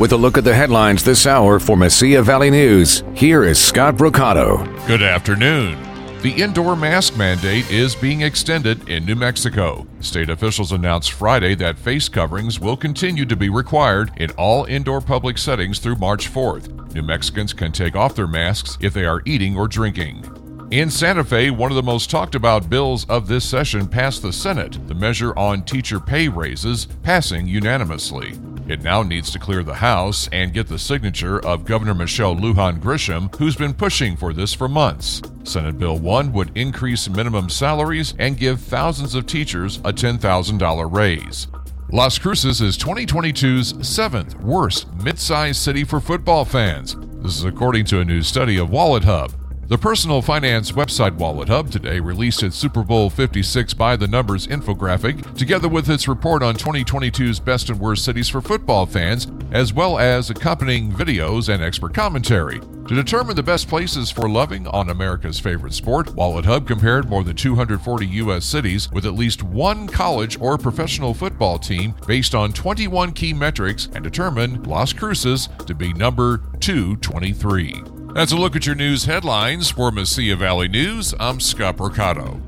With a look at the headlines this hour for Mesilla Valley News, here is Scott Brocato. Good afternoon. The indoor mask mandate is being extended in New Mexico. State officials announced Friday that face coverings will continue to be required in all indoor public settings through March 4th. New Mexicans can take off their masks if they are eating or drinking. In Santa Fe, one of the most talked about bills of this session passed the Senate, the measure on teacher pay raises, passing unanimously. It now needs to clear the House and get the signature of Governor Michelle Lujan Grisham, who's been pushing for this for months. Senate Bill 1 would increase minimum salaries and give thousands of teachers a $10,000 raise. Las Cruces is 2022's seventh worst mid-sized city for football fans. This is according to a new study of WalletHub. The personal finance website WalletHub today released its Super Bowl 56 by the numbers infographic, together with its report on 2022's best and worst cities for football fans, as well as accompanying videos and expert commentary. To determine the best places for loving on America's favorite sport, WalletHub compared more than 240 U.S. cities with at least one college or professional football team based on 21 key metrics and determined Las Cruces to be number 223. That's a look at your news headlines for Mesilla Valley News. I'm Scott Brocato.